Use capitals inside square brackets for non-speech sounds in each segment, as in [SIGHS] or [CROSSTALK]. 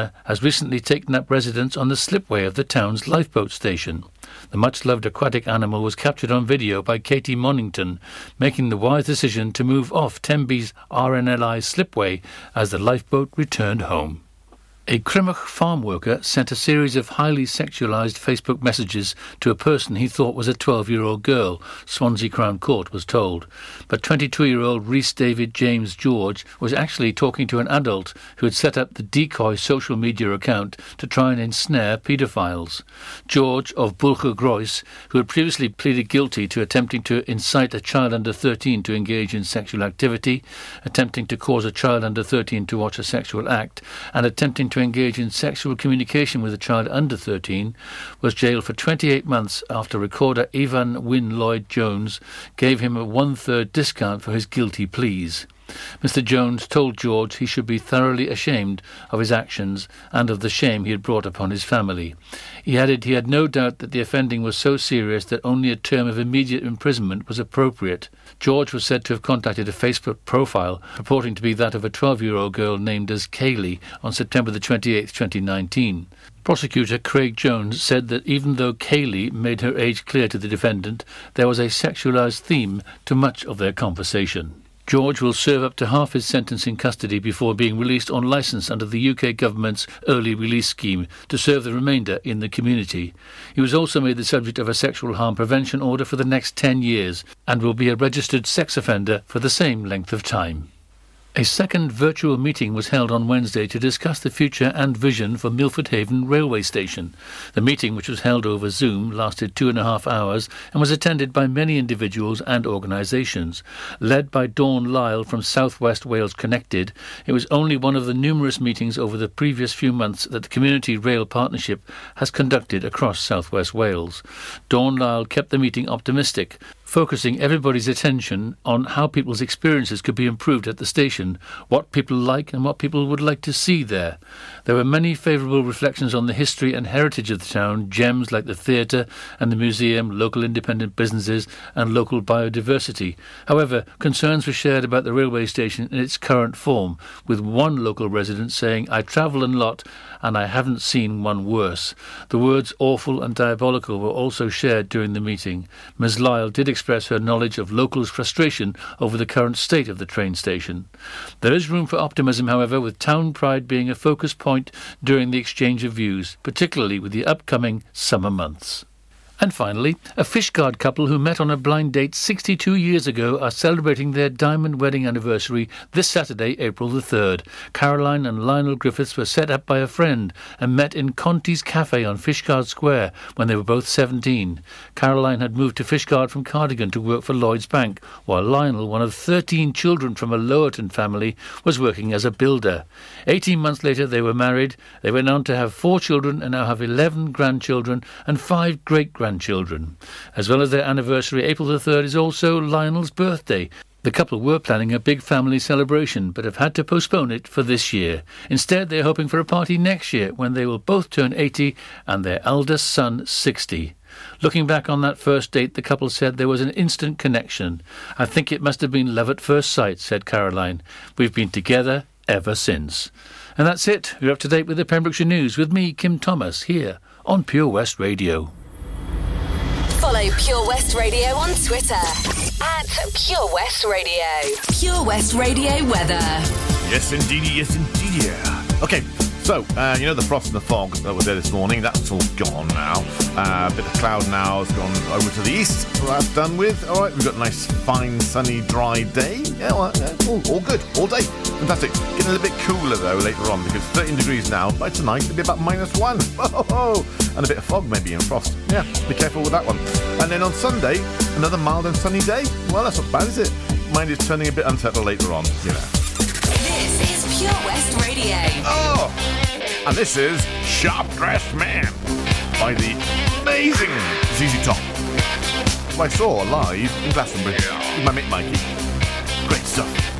partner, has recently taken up residence on the slipway of the town's lifeboat station. The much loved aquatic animal was captured on video by Katie Monington, making the wise decision to move off Tenby's RNLI slipway as the lifeboat returned home. A Crymych farm worker sent a series of highly sexualized Facebook messages to a person he thought was a 12 year old girl, Swansea Crown Court was told. But 22 year old Rhys David James George was actually talking to an adult who had set up the decoy social media account to try and ensnare paedophiles. George of Bulcher who had previously pleaded guilty to attempting to incite a child under 13 to engage in sexual activity, attempting to cause a child under 13 to watch a sexual act, and attempting to engage in sexual communication with a child under 13, was jailed for 28 months after recorder Ivan Wynne Lloyd Jones gave him a one third discount for his guilty pleas. Mr. Jones told George he should be thoroughly ashamed of his actions and of the shame he had brought upon his family. He added he had no doubt that the offending was so serious that only a term of immediate imprisonment was appropriate. George was said to have contacted a Facebook profile purporting to be that of a 12 year old girl named as Kaylee on September the 28th, 2019. Prosecutor Craig Jones said that even though Kaylee made her age clear to the defendant, there was a sexualized theme to much of their conversation. George will serve up to half his sentence in custody before being released on licence under the UK government's early release scheme to serve the remainder in the community. He was also made the subject of a sexual harm prevention order for the next 10 years and will be a registered sex offender for the same length of time. A second virtual meeting was held on Wednesday to discuss the future and vision for Milford Haven Railway Station. The meeting, which was held over Zoom, lasted two and a half hours and was attended by many individuals and organisations. Led by Dawn Lyle from South West Wales Connected, it was only one of the numerous meetings over the previous few months that the Community Rail Partnership has conducted across South West Wales. Dawn Lyle kept the meeting optimistic, focusing everybody's attention on how people's experiences could be improved at the station, what people like and what people would like to see there. There were many favourable reflections on the history and heritage of the town, gems like the theatre and the museum, local independent businesses, and local biodiversity. However, concerns were shared about the railway station in its current form, with one local resident saying, I travel a lot and I haven't seen one worse. The words awful and diabolical were also shared during the meeting. Ms. Lyle did express her knowledge of locals' frustration over the current state of the train station. There is room for optimism, however, with town pride being a focus point during the exchange of views, particularly with the upcoming summer months. And finally, a Fishguard couple who met on a blind date 62 years ago are celebrating their diamond wedding anniversary this Saturday, April the 3rd. Caroline and Lionel Griffiths were set up by a friend and met in Conti's Cafe on Fishguard Square when they were both 17. Caroline had moved to Fishguard from Cardigan to work for Lloyds Bank, while Lionel, one of 13 children from a Lowerton family, was working as a builder. 18 months later, they were married. They went on to have four children and now have 11 grandchildren and five great grandchildren grandchildren. As well as their anniversary, April the 3rd is also Lionel's birthday. The couple were planning a big family celebration, but have had to postpone it for this year. Instead, they're hoping for a party next year when they will both turn 80 and their eldest son 60. Looking back on that first date, the couple said there was an instant connection. I think it must have been love at first sight, said Caroline. We've been together ever since. And that's it. You're up to date with the Pembrokeshire News with me, Kim Thomas, here on Pure West Radio. Follow Pure West Radio on Twitter at Pure West Radio. Pure West Radio weather. Yes, indeed. Yes, indeed. Yeah. Okay. So, uh, you know the frost and the fog that was there this morning, that's all gone now. Uh, a bit of cloud now has gone over to the east. Well, that's done with. All right, we've got a nice, fine, sunny, dry day. Yeah, well, yeah, all, all good, all day. Fantastic. Getting a little bit cooler, though, later on, because 13 degrees now. By tonight, it'll be about minus one. [LAUGHS] Oh, and a bit of fog, maybe, and frost. Yeah, be careful with that one. And then on Sunday, another mild and sunny day. Well, that's not bad, is it? Mind is turning a bit unsettled later on, you know. This is Pure West Radio. Oh! And this is Sharp Dressed Man by the amazing ZZ Top. Who I saw live in Glastonbury with my mate Mikey. Great stuff.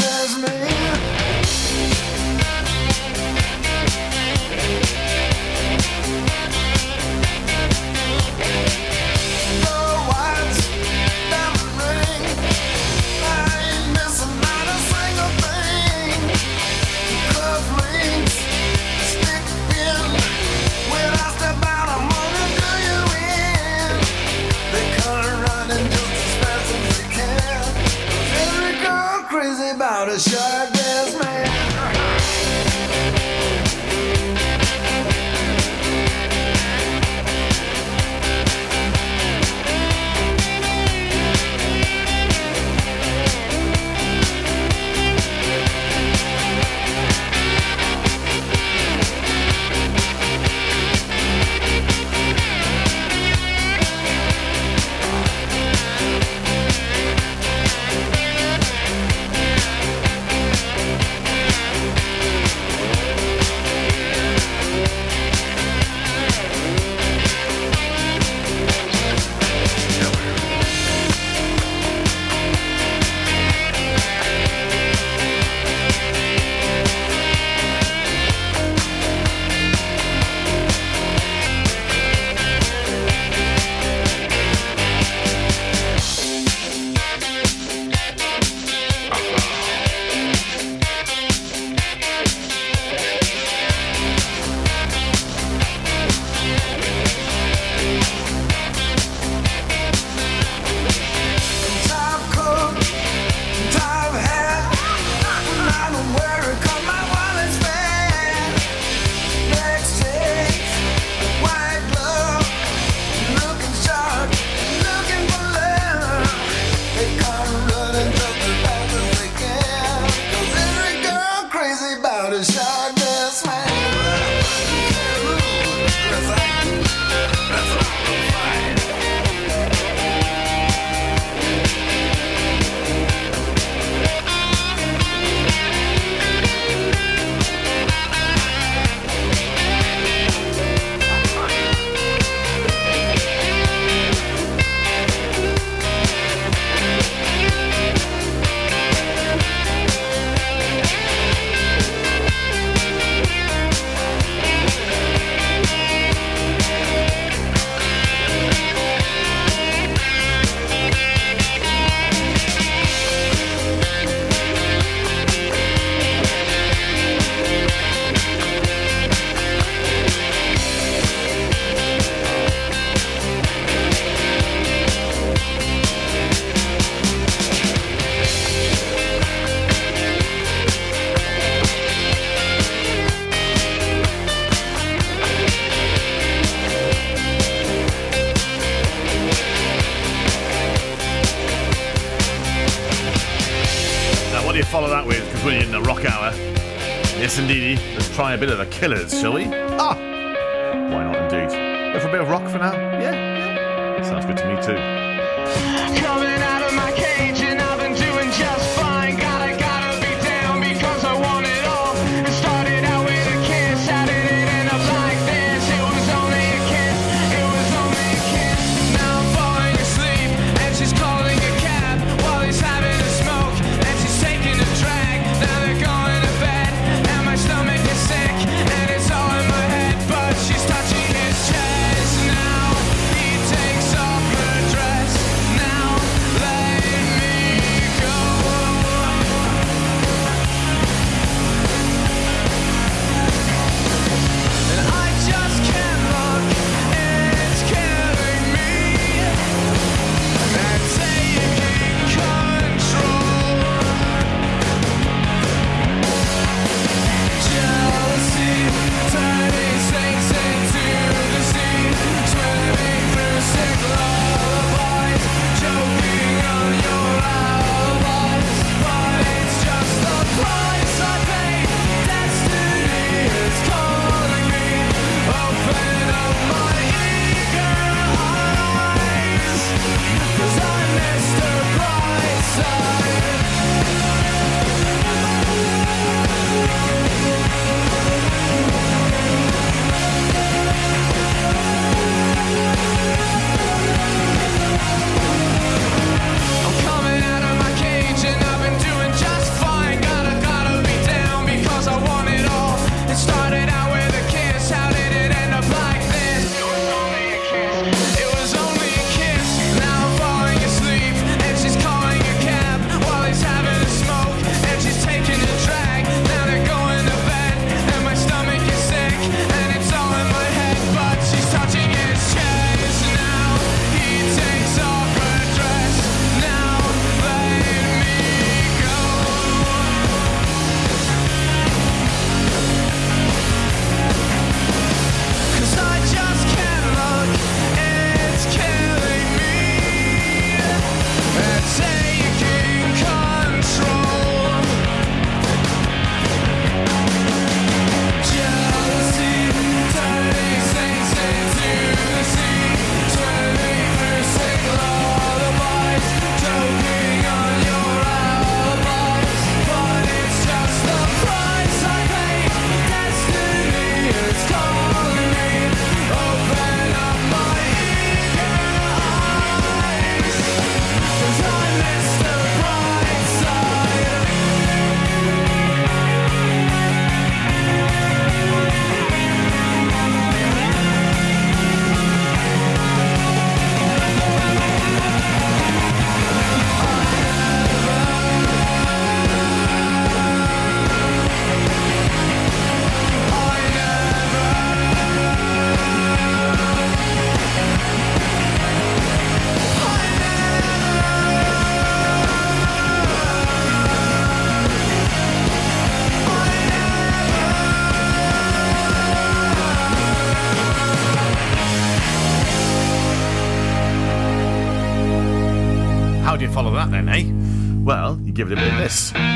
out a shotgun. Killers, shall we? give it a bit of this.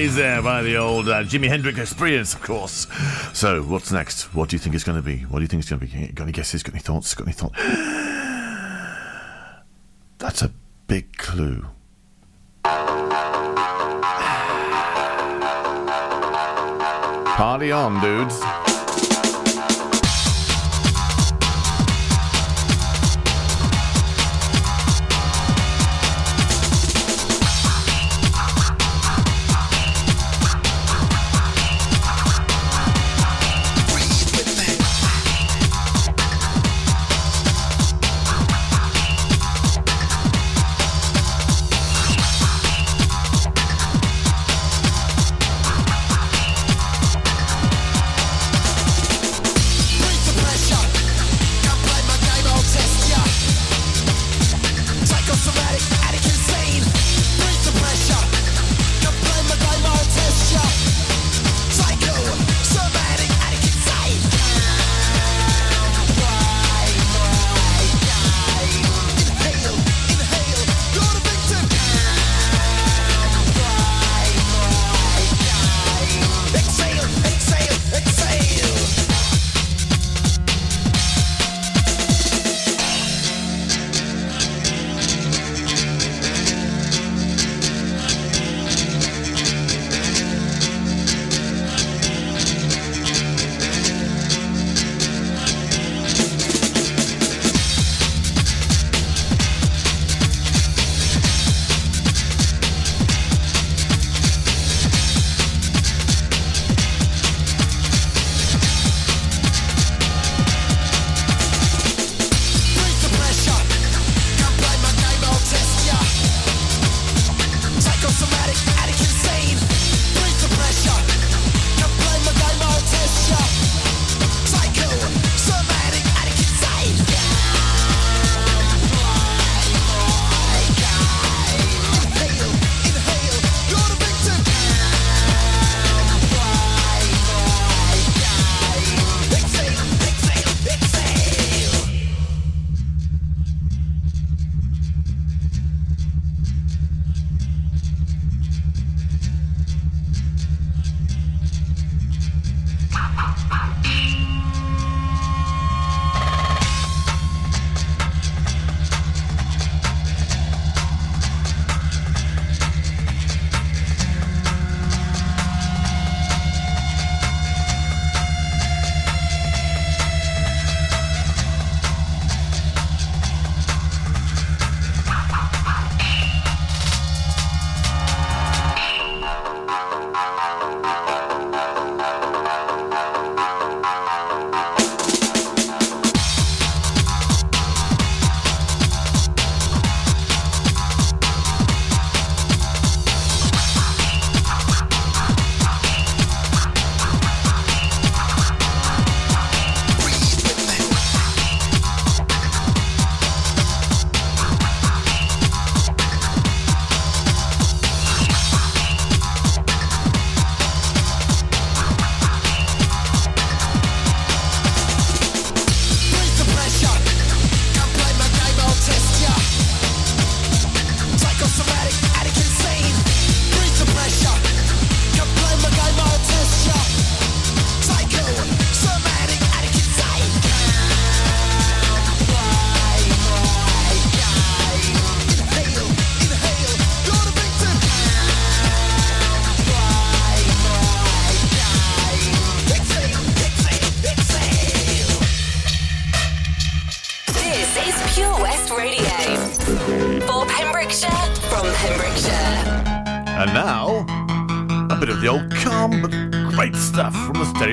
Haze there by the old uh, Jimi Hendrix experience, of course. So, what's next? What do you think it's going to be? What do you think it's going to be? Got any guesses? Got any thoughts? Got any thoughts? [SIGHS] That's a big clue. [SIGHS] Party on, dudes.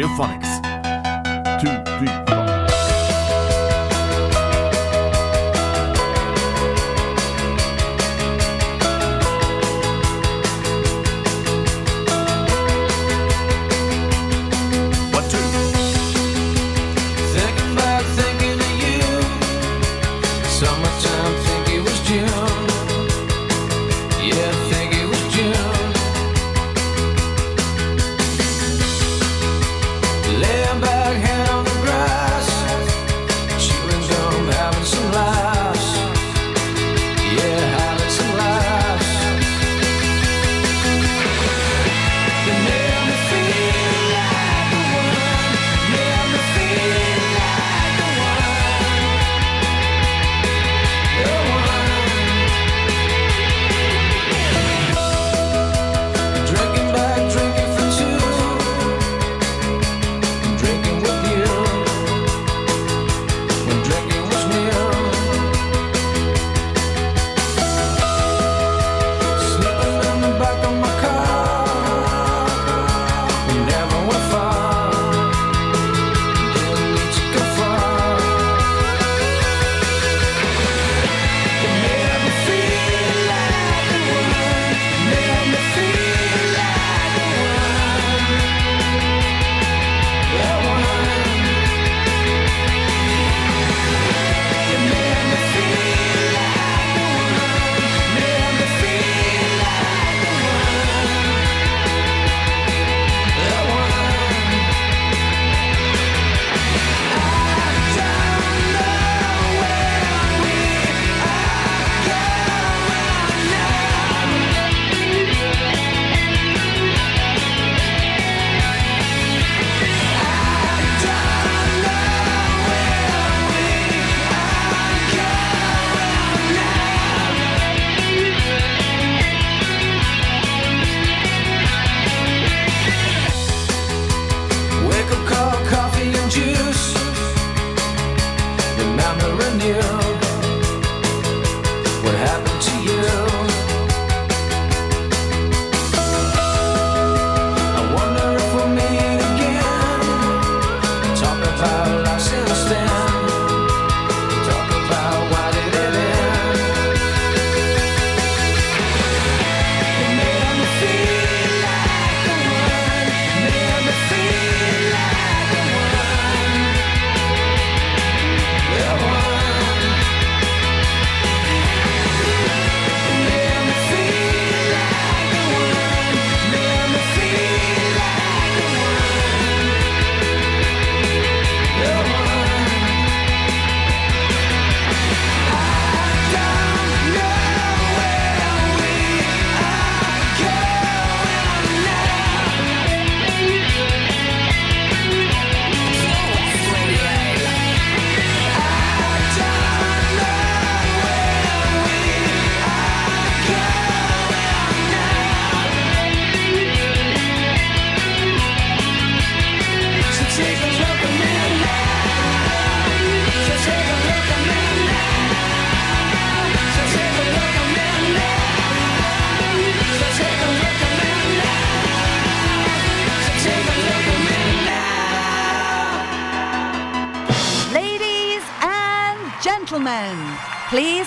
From the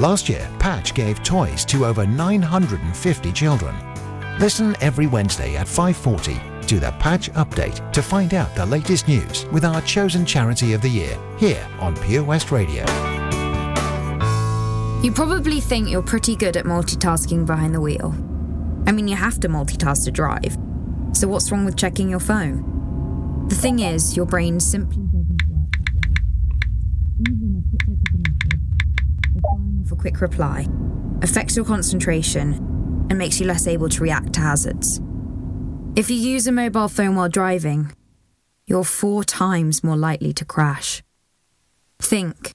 Last year, Patch gave toys to over 950 children. Listen every Wednesday at 5:40 to the Patch Update to find out the latest news with our chosen charity of the year here on Pure West Radio. You probably think you're pretty good at multitasking behind the wheel. I mean, you have to multitask to drive. So what's wrong with checking your phone? The thing is, your brain simply doesn't work that way. Even a quick look at a message, or firing off a quick reply, affects your concentration and makes you less able to react to hazards. If you use a mobile phone while driving, you're four times more likely to crash. Think.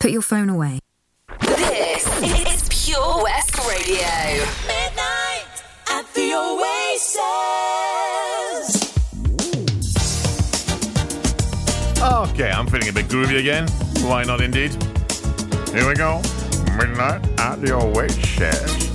Put your phone away. This is Pure West Radio. Midnight at the Oasis. Okay, I'm feeling a bit groovy again. Why not, indeed? Here we go. Midnight at your Oasis. Midnight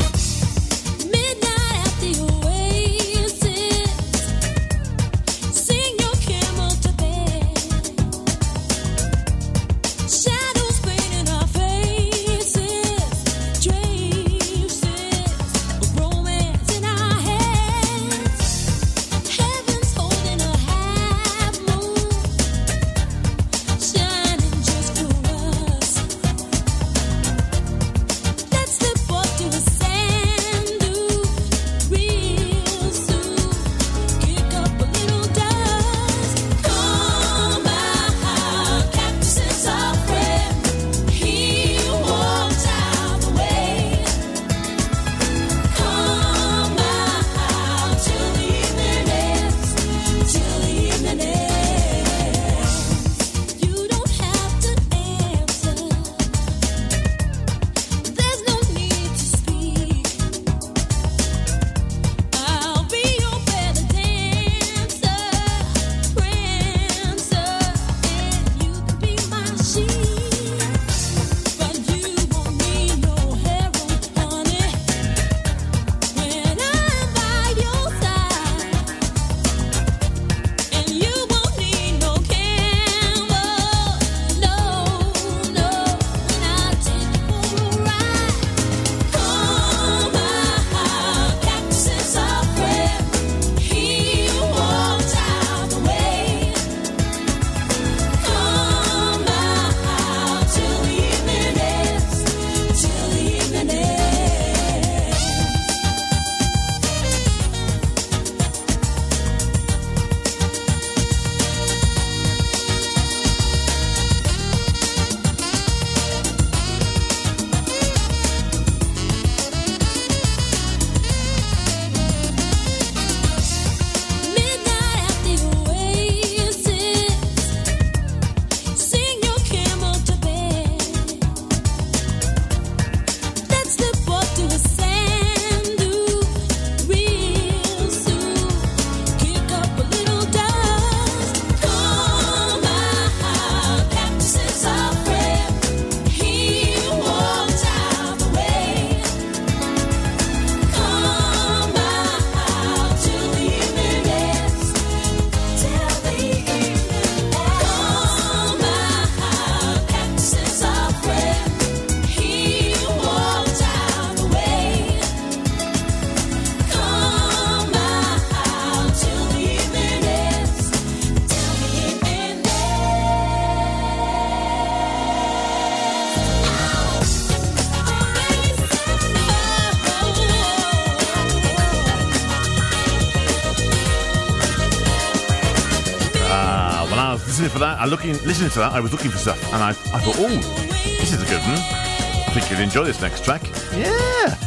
I looking listening to that, I was looking for stuff, and I, I thought, oh, this is a good one. I think you'll enjoy this next track. Yeah,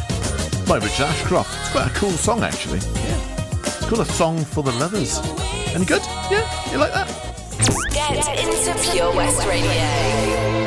by Richard Ashcroft. It's quite a cool song, actually. Yeah, it's called a song for the lovers. Any good? Yeah, you like that? Get into Pure West Radio.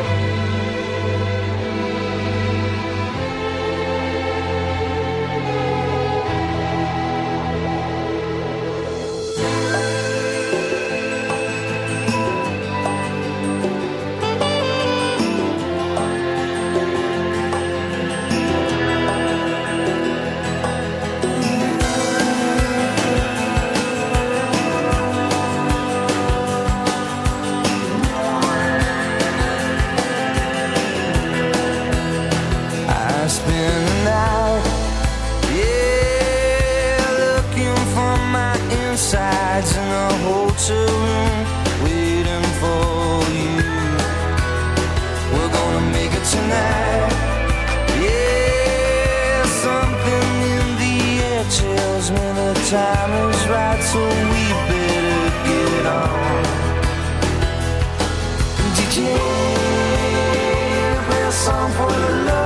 song for the love.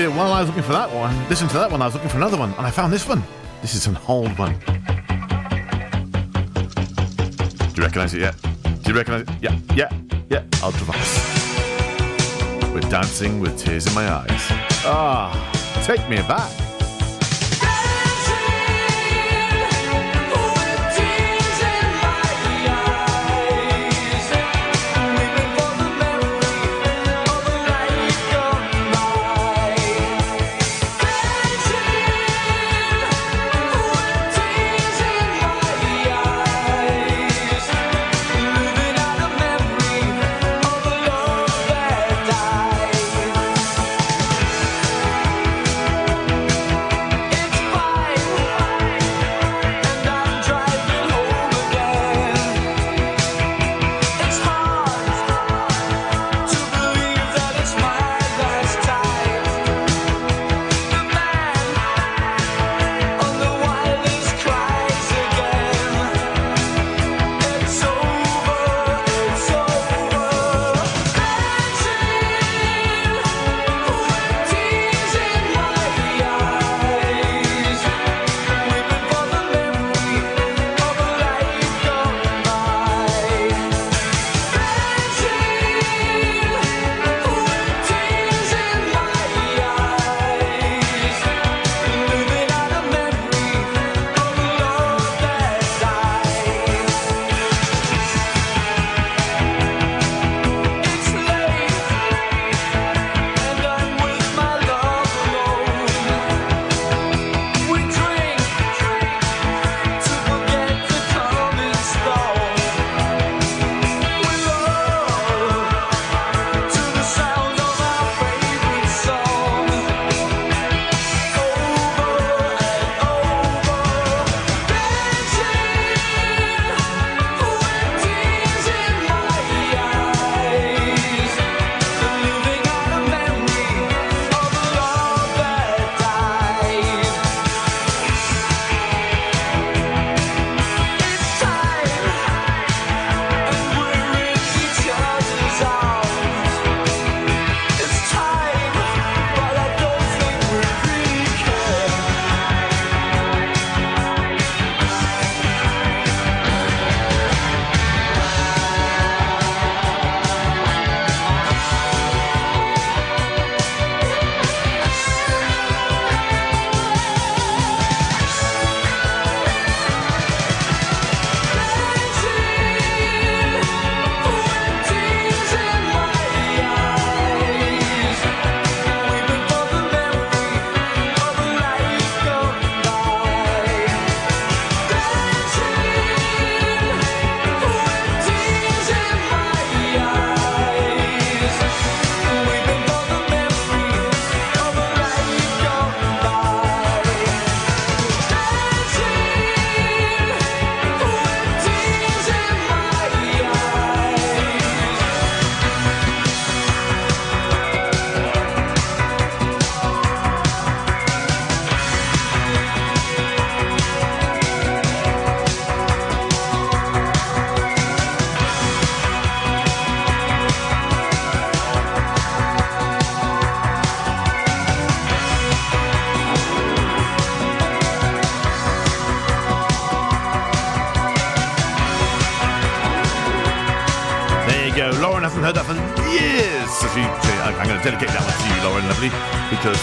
believe while I was looking for that one, listen to that one, I was looking for another one, and I found this one. This is an old one. Do you recognize it yet? Do you recognize it? Yeah, yeah, yeah. Ultravox. We're dancing with tears in my eyes. Ah, oh, take me back.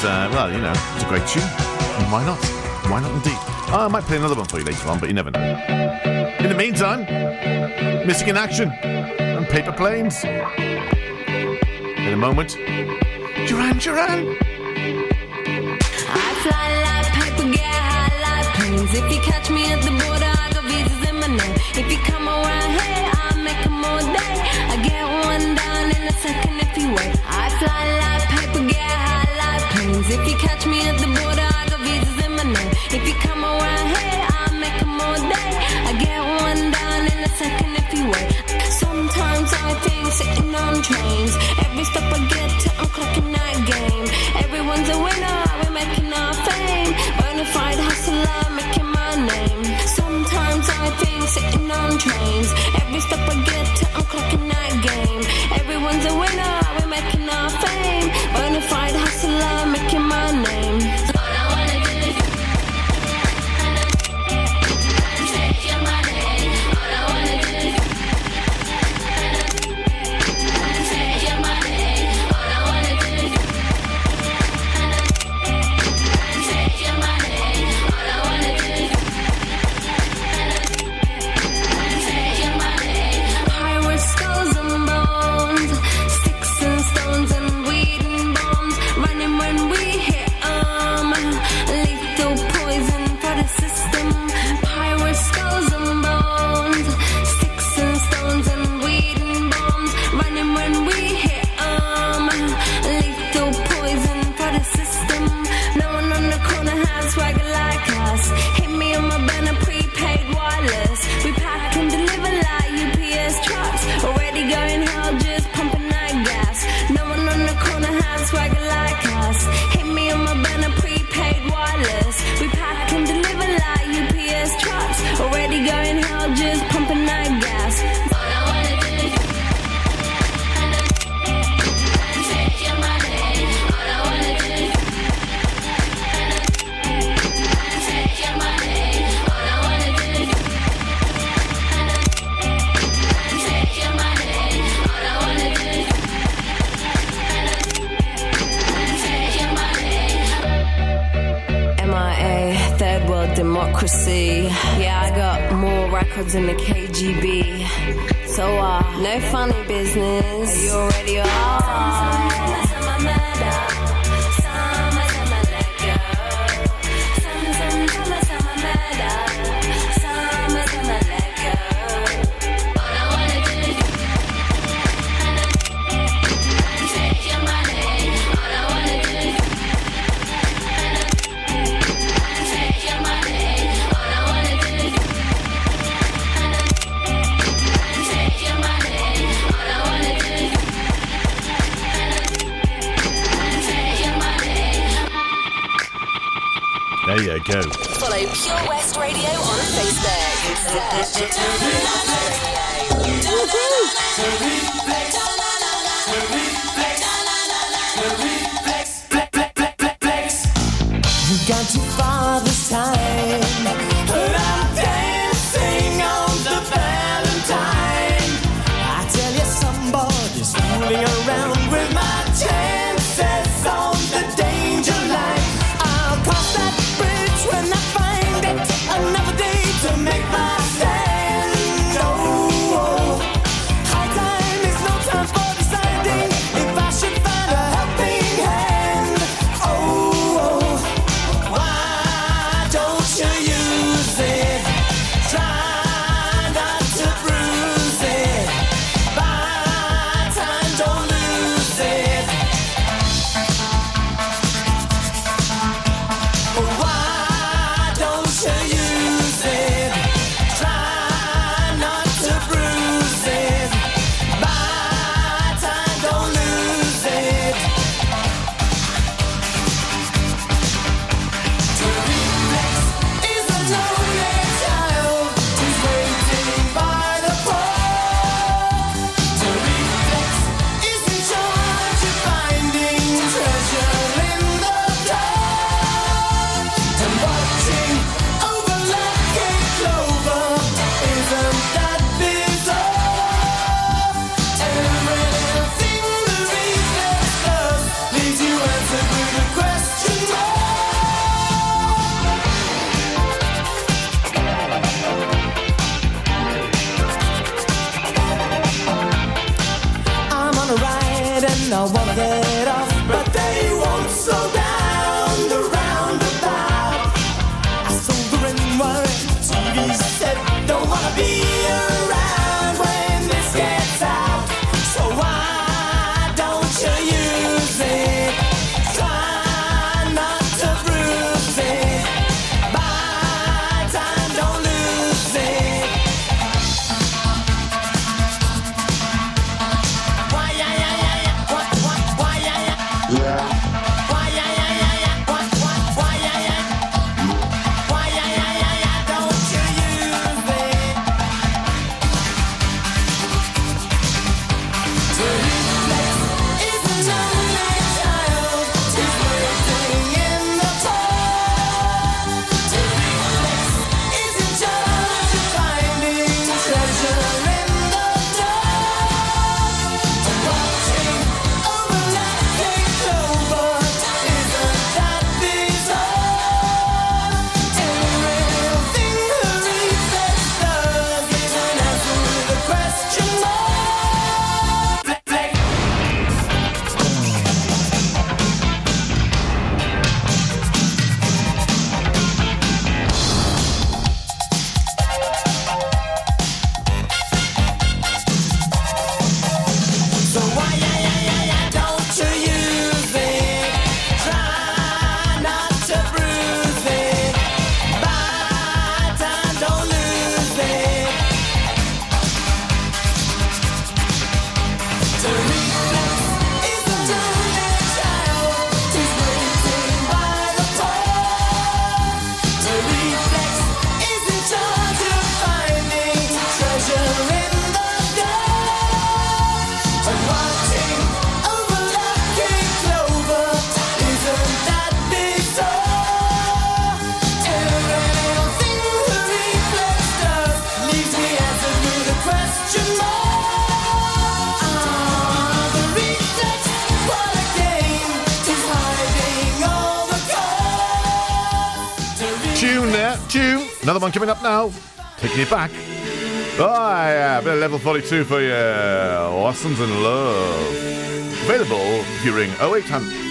uh, well, you know, it's a great tune. Why not? Why not indeed? Oh, I might play another one for you later on, but you never know. In the meantime, Missing in Action and Paper Planes. In a moment, Duran Duran. I fly like paper, get high like planes. If you catch me at the border, I got visas in my name. If you come around here, i make day. I get one down in a second if you wait. I fly like paper, get high hands. If you catch me at the border, I got visas in my name. If you come around here, I'll make them all day. I get one down in a second if you wait. Sometimes I think sitting on trains. Every stop I get to go. Follow Pure West Radio on Facebook. one coming up now. Taking it back. Oh, yeah, a bit of level 42 for you. Lessons in Love. Available during 0800.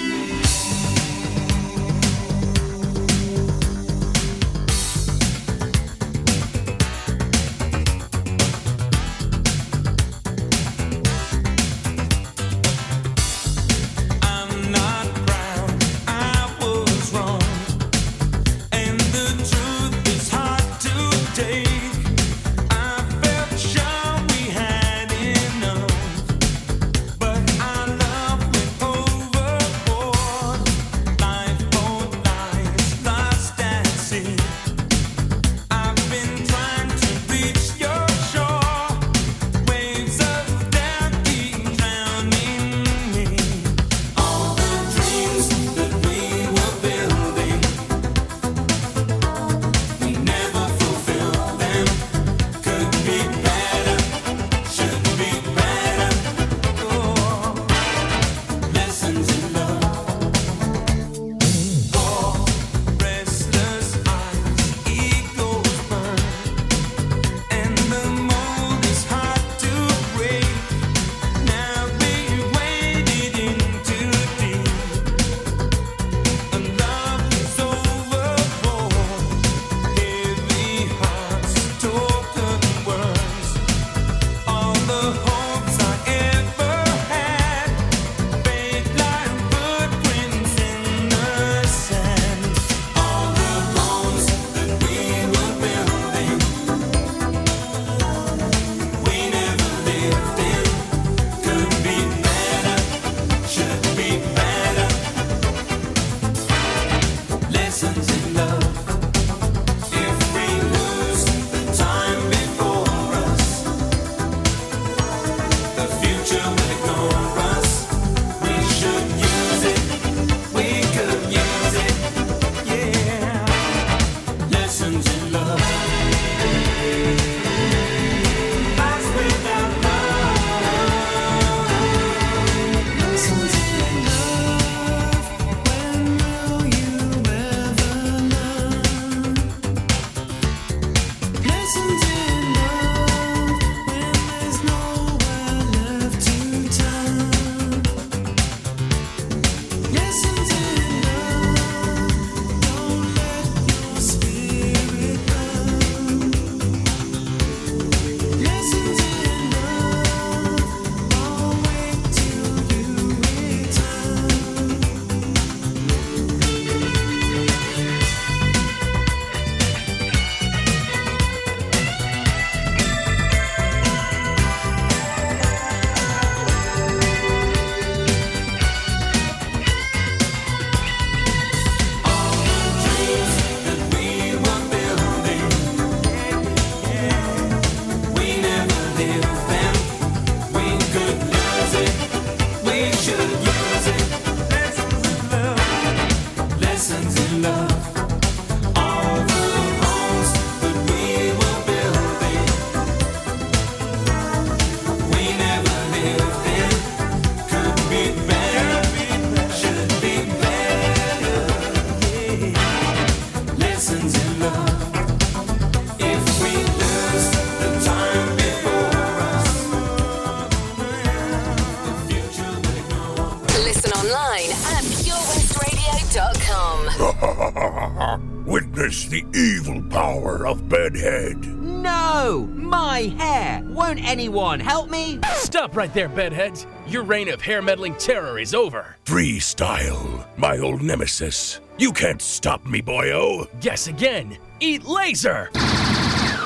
help me? Stop right there, bedheads. Your reign of hair meddling terror is over. Freestyle, my old nemesis. You can't stop me, boyo. Guess again. Eat laser.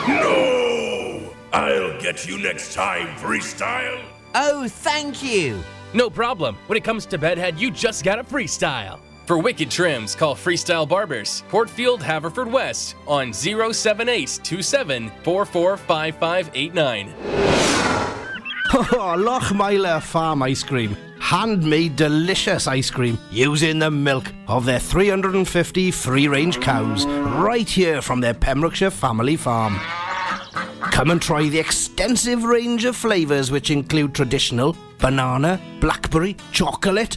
No! I'll get you next time, Freestyle. Oh, thank you. No problem. When it comes to bedhead, you just gotta freestyle. For wicked trims, call Freestyle Barbers, Portfield, Haverfordwest on 078 27 Oh, [LAUGHS] Lochmeyler Farm Ice Cream. Handmade delicious ice cream using the milk of their 350 free range cows right here from their Pembrokeshire family farm. Come and try the extensive range of flavours which include traditional banana, blackberry, chocolate,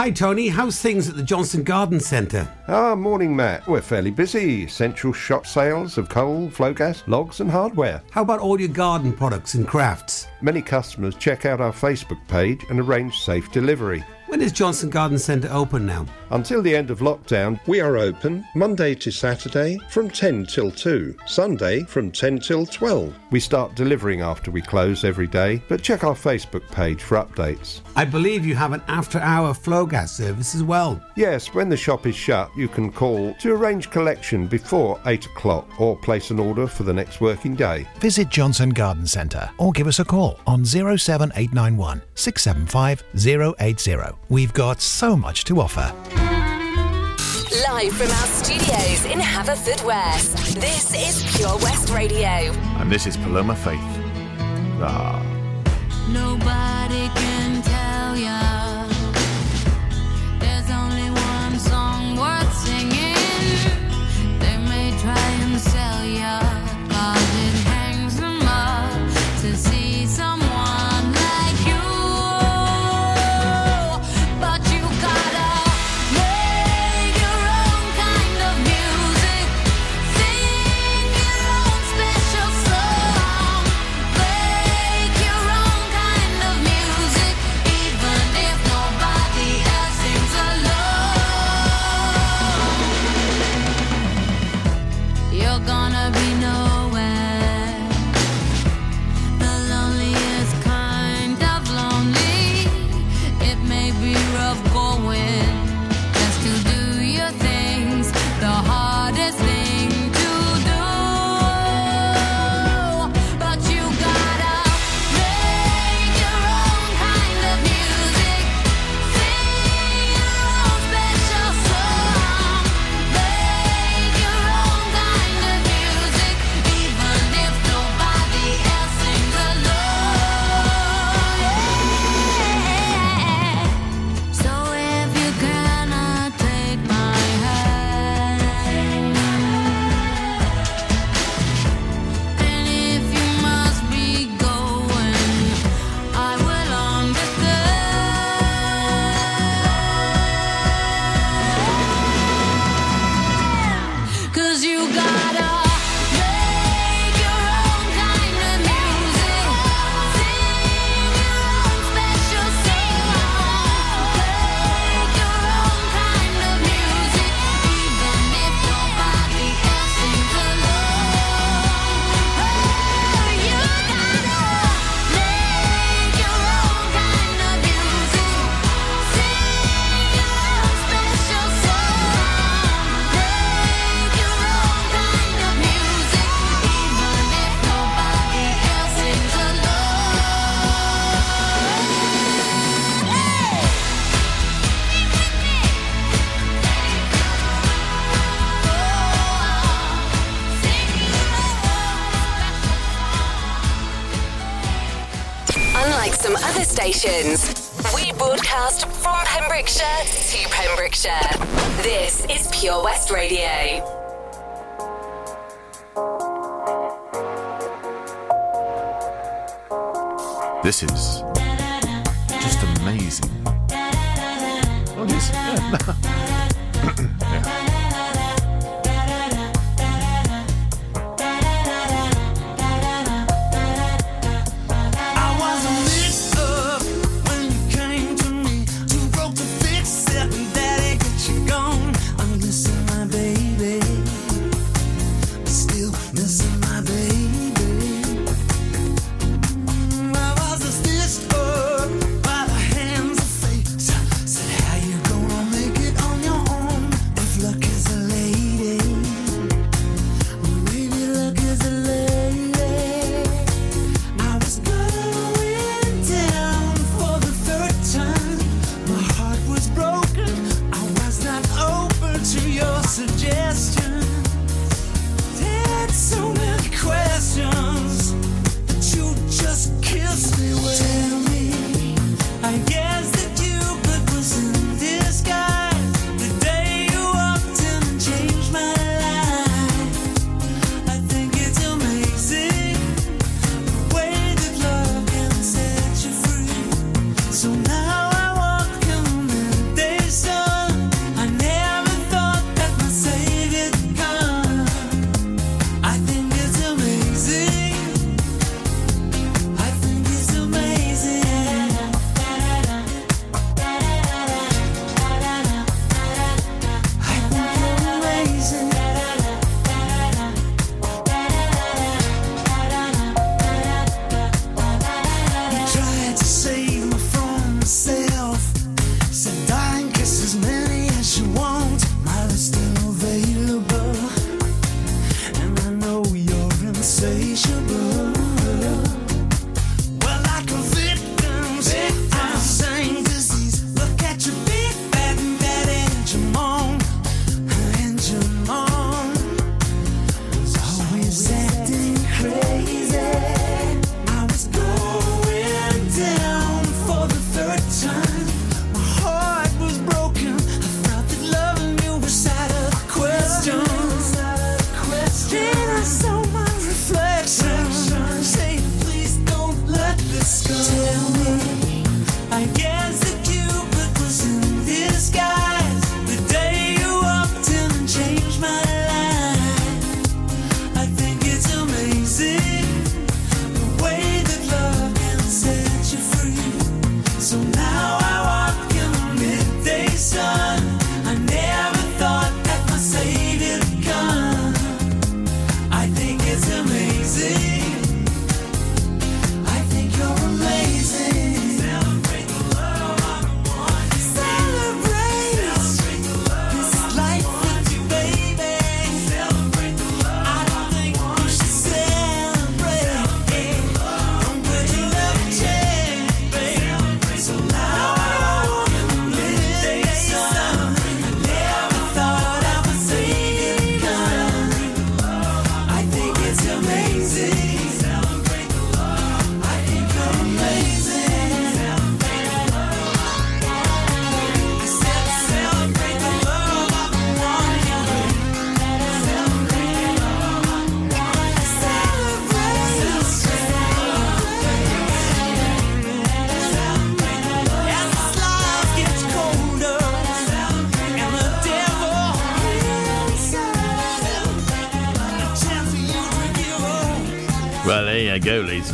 Hi, Tony. How's things at the Johnson Garden Centre? Ah, morning, Matt. We're fairly busy. Central shop sales of coal, Flogas, logs, and hardware. How about all your garden products and crafts? Many customers check out our Facebook page and arrange safe delivery. When is Johnson Garden Centre open now? Until the end of lockdown, we are open Monday to Saturday from 10 till 2, Sunday from 10 till 12. We start delivering after we close every day, but check our Facebook page for updates. I believe you have an after hour Flogas service as well. Yes, when the shop is shut, you can call to arrange collection before 8 o'clock or place an order for the next working day. Visit Johnson Garden Centre or give us a call on 07891 675 080. We've got so much to offer. Live from our studios in Haverfordwest, this is Pure West Radio. And this is Paloma Faith. Ah. Nobody can tell ya. Stations, we broadcast from Pembrokeshire to Pembrokeshire. This is Pure West Radio. This is just amazing. Oh, yes. [LAUGHS] Yeah.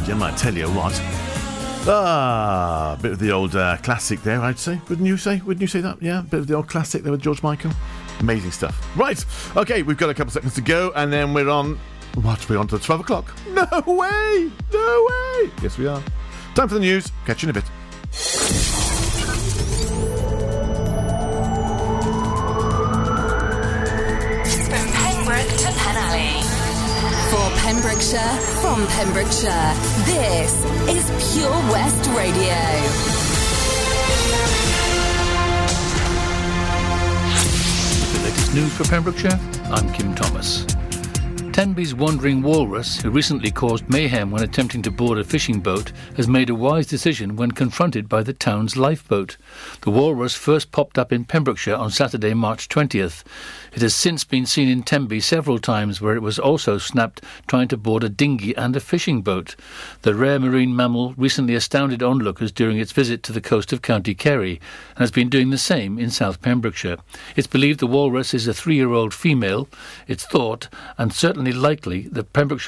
Gentlemen. I tell you what. Ah, a bit of the old uh, classic there, I'd say. Wouldn't you say? Wouldn't you say that? Yeah, a bit of the old classic there with George Michael. Amazing stuff. Right, okay, we've got a couple seconds to go, and then we're on. What? We're on to 12 o'clock? [LAUGHS] No way! No way! Yes, we are. Time for the news. Catch you in a bit. Pembrokeshire, this is Pure West Radio. The latest news for Pembrokeshire, I'm Kim Thomas. Tenby's wandering walrus, who recently caused mayhem when attempting to board a fishing boat, has made a wise decision when confronted by the town's lifeboat. The walrus first popped up in Pembrokeshire on Saturday, March 20th. It has since been seen in Tenby several times, where it was also snapped trying to board a dinghy and a fishing boat. The rare marine mammal recently astounded onlookers during its visit to the coast of County Kerry and has been doing the same in South Pembrokeshire. It's believed the walrus is a three year old female. It's thought, and certainly likely, that Pembrokeshire